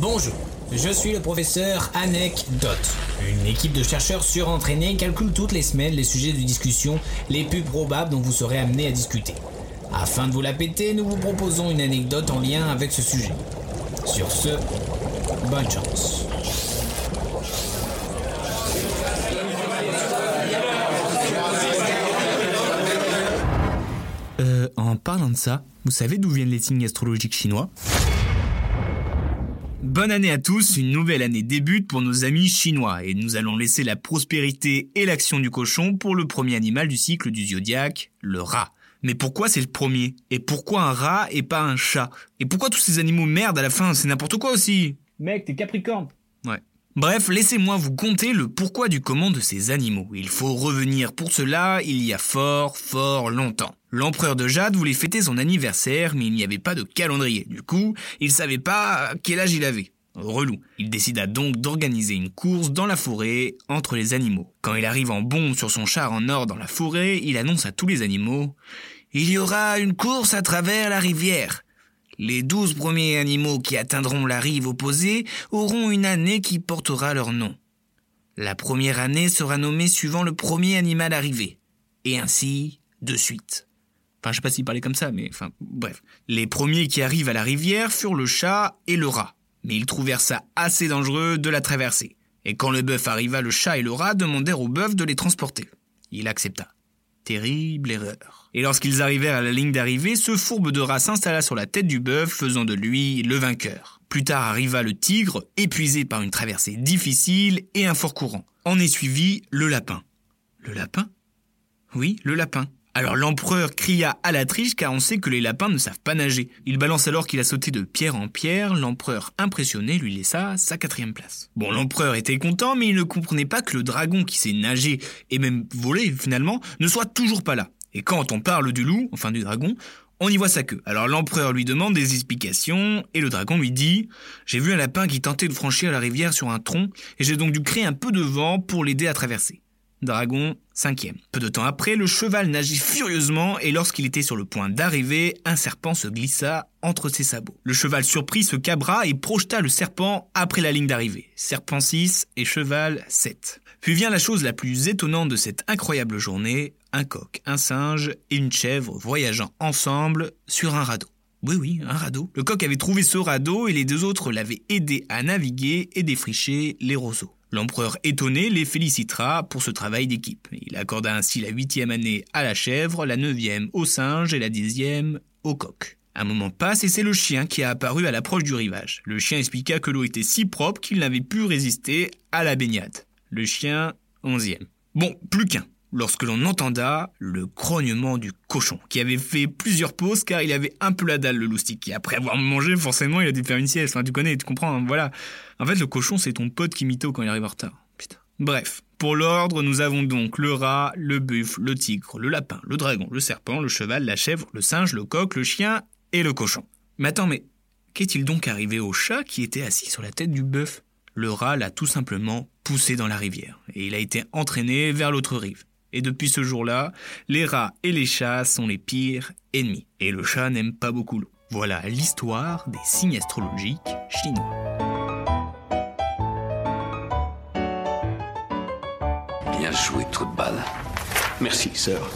Bonjour, je suis le professeur Anecdote. Une équipe de chercheurs surentraînés calcule toutes les semaines les sujets de discussion les plus probables dont vous serez amené à discuter. Afin de vous la péter, nous vous proposons une anecdote en lien avec ce sujet. Sur ce, bonne chance. Euh, en parlant de ça, vous savez d'où viennent les signes astrologiques chinois? Bonne année à tous, une nouvelle année débute pour nos amis chinois et nous allons laisser la prospérité et l'action du cochon pour le premier animal du cycle du zodiaque, le rat. Mais pourquoi c'est le premier? Et pourquoi un rat et pas un chat? Et pourquoi tous ces animaux merdent à la fin? C'est n'importe quoi aussi Mec, t'es Capricorne. Bref, laissez-moi vous conter le pourquoi du comment de ces animaux. Il faut revenir pour cela il y a fort, fort longtemps. L'empereur de Jade voulait fêter son anniversaire, mais il n'y avait pas de calendrier. Du coup, il savait pas quel âge il avait. Relou. Il décida donc d'organiser une course dans la forêt entre les animaux. Quand il arrive en bombe sur son char en or dans la forêt, il annonce à tous les animaux Il y aura une course à travers la rivière. Les douze premiers animaux qui atteindront la rive opposée auront une année qui portera leur nom. La première année sera nommée suivant le premier animal arrivé. Et ainsi, de suite. Enfin, je sais pas s'il parlait comme ça, mais enfin, bref. Les premiers qui arrivent à la rivière furent le chat et le rat. Mais ils trouvèrent ça assez dangereux de la traverser. Et quand le bœuf arriva, le chat et le rat demandèrent au bœuf de les transporter. Il accepta. Terrible erreur. Et lorsqu'ils arrivèrent à la ligne d'arrivée, ce fourbe de rat s'installa sur la tête du bœuf, faisant de lui le vainqueur. Plus tard arriva le tigre, épuisé par une traversée difficile et un fort courant. En est suivi le lapin. Le lapin? Oui, le lapin. Alors l'empereur cria à la triche car on sait que les lapins ne savent pas nager. Il balance alors qu'il a sauté de pierre en pierre, l'empereur impressionné lui laissa sa quatrième place. Bon, l'empereur était content mais il ne comprenait pas que le dragon qui sait nager et même voler finalement ne soit toujours pas là. Et quand on parle du loup, enfin du dragon, on y voit sa queue. Alors l'empereur lui demande des explications et le dragon lui dit J'ai vu un lapin qui tentait de franchir la rivière sur un tronc et j'ai donc dû créer un peu de vent pour l'aider à traverser. Dragon, cinquième. Peu de temps après, le cheval nageait furieusement et lorsqu'il était sur le point d'arriver, un serpent se glissa entre ses sabots. Le cheval surpris se cabra et projeta le serpent après la ligne d'arrivée. Serpent 6 et cheval 7. Puis vient la chose la plus étonnante de cette incroyable journée, un coq, un singe et une chèvre voyageant ensemble sur un radeau. Oui, oui, un radeau. Le coq avait trouvé ce radeau et les deux autres l'avaient aidé à naviguer et défricher les roseaux. L'empereur étonné les félicitera pour ce travail d'équipe. Il accorda ainsi la huitième année à la chèvre, la neuvième au singe et la dixième au coq. Un moment passe et c'est le chien qui a apparu à l'approche du rivage. Le chien expliqua que l'eau était si propre qu'il n'avait pu résister à la baignade. Le chien, onzième. Bon, plus qu'un lorsque l'on entenda le grognement du cochon, qui avait fait plusieurs pauses car il avait un peu la dalle le loustic. Et après avoir mangé, forcément, il a dû faire une sieste. Enfin, tu connais, tu comprends, hein, voilà. En fait, le cochon, c'est ton pote qui mytho quand il arrive en retard. Putain. Bref. Pour l'ordre, nous avons donc le rat, le buffle, le tigre, le lapin, le dragon, le serpent, le cheval, la chèvre, le singe, le coq, le chien et le cochon. Mais attends, mais qu'est-il donc arrivé au chat qui était assis sur la tête du bœuf? Le rat l'a tout simplement poussé dans la rivière, et il a été entraîné vers l'autre rive. Et depuis ce jour-là, les rats et les chats sont les pires ennemis. Et le chat n'aime pas beaucoup l'eau. Voilà l'histoire des signes astrologiques chinois. Bien joué, trou de. Merci, sœur.